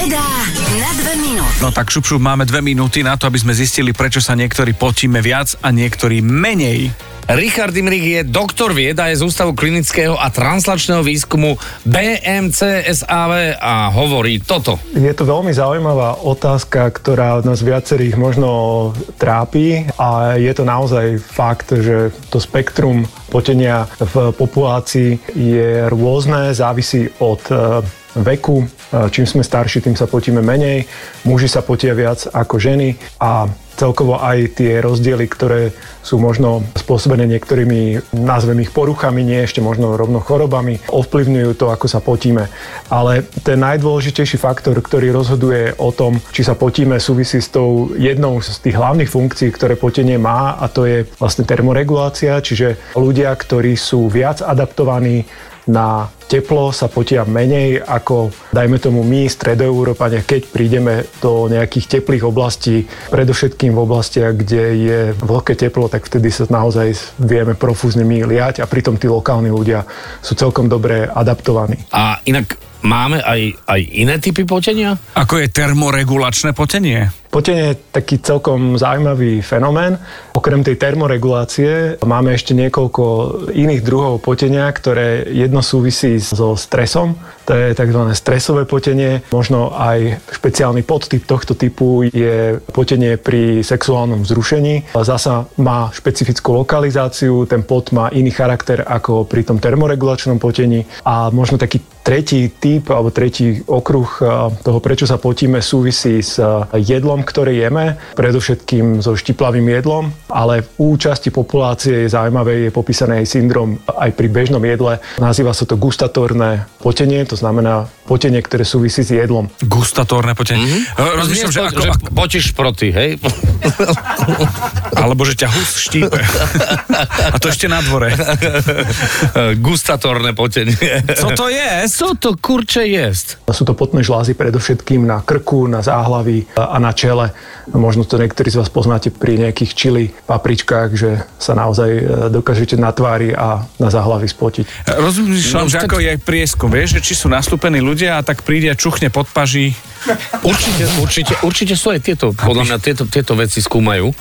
Veda na dve minúty. No tak šup, šup, máme dve minúty na to, aby sme zistili, prečo sa niektorí potíme viac a niektorí menej. Richard Imrich je doktor vieda, je z Ústavu klinického a translačného výskumu BMCSAV a hovorí toto. Je to veľmi zaujímavá otázka, ktorá nás viacerých možno trápi a je to naozaj fakt, že to spektrum potenia v populácii je rôzne, závisí od e, veku. E, Čím sme starší, tým sa potíme menej. Muži sa potia viac ako ženy a celkovo aj tie rozdiely, ktoré sú možno spôsobené niektorými, nazvem ich poruchami, nie ešte možno rovno chorobami, ovplyvňujú to, ako sa potíme. Ale ten najdôležitejší faktor, ktorý rozhoduje o tom, či sa potíme, súvisí s tou jednou z tých hlavných funkcií, ktoré potenie má a to je vlastne termoregulácia, čiže ľudia, ktorí sú viac adaptovaní na teplo sa potia menej ako, dajme tomu my, stredoeurópania, keď prídeme do nejakých teplých oblastí, predovšetkým v oblastiach, kde je vlhké teplo, tak vtedy sa naozaj vieme profúzne my liať a pritom tí lokálni ľudia sú celkom dobre adaptovaní. A inak máme aj, aj iné typy potenia? Ako je termoregulačné potenie? Potenie je taký celkom zaujímavý fenomén. Okrem tej termoregulácie máme ešte niekoľko iných druhov potenia, ktoré jedno súvisí so stresom. To je tzv. stresové potenie. Možno aj špeciálny podtyp tohto typu je potenie pri sexuálnom vzrušení. Zasa má špecifickú lokalizáciu, ten pot má iný charakter ako pri tom termoregulačnom potení. A možno taký tretí typ alebo tretí okruh toho, prečo sa potíme, súvisí s jedlom, ktoré jeme, predovšetkým so štiplavým jedlom, ale u časti populácie je zaujímavé, je popísaný aj syndrom aj pri bežnom jedle. Nazýva sa to gustatórne potenie, to znamená potenie, ktoré súvisí s jedlom. Gustatórne potenie. Mm-hmm. Rozmýšľam, že ako... že potiš proti, hej? Alebo že ťa hus štípe. A to ešte na dvore. Gustatórne potenie. Co to je? Co to kurče jest? Sú to potné žlázy predovšetkým na krku, na záhlaví a na čele. Možno to niektorí z vás poznáte pri nejakých čili papričkách, že sa naozaj e, dokážete na tvári a na záhlaví spotiť. Rozmýšľam, No, že ako je prieskum, vieš, že či sú nastúpení ľudia a tak príde a čuchne pod paží. Určite, určite, určite sú aj tieto, podľa mňa tieto, tieto veci skúmajú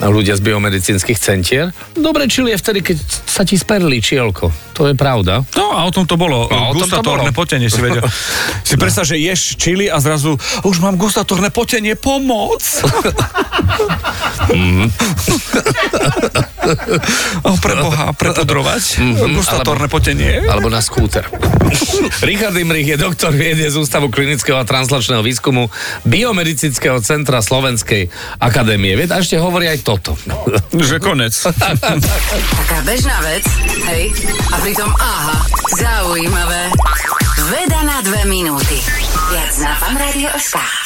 ľudia z biomedicínskych centier. Dobre čili je vtedy, keď sa ti sperlí čielko. To je pravda. No a o tom to bolo. A o tom to gustatórne potenie si vedel. Si predstav, že ješ čili a zrazu už mám gustatórne potenie, pomoc. O, pre Boha, prepudrovať. Gustatórne potenie. Alebo na skúter. Richard Imrich je doktor viede z Ústavu klinického a translačného výskumu Biomedicínskeho centra Slovenskej akadémie vied. A ešte hovorí aj toto. Že konec. Taká bežná vec, hej? A pritom aha, zaujímavé. Veda na dve minúty. Viac na fanradio.sk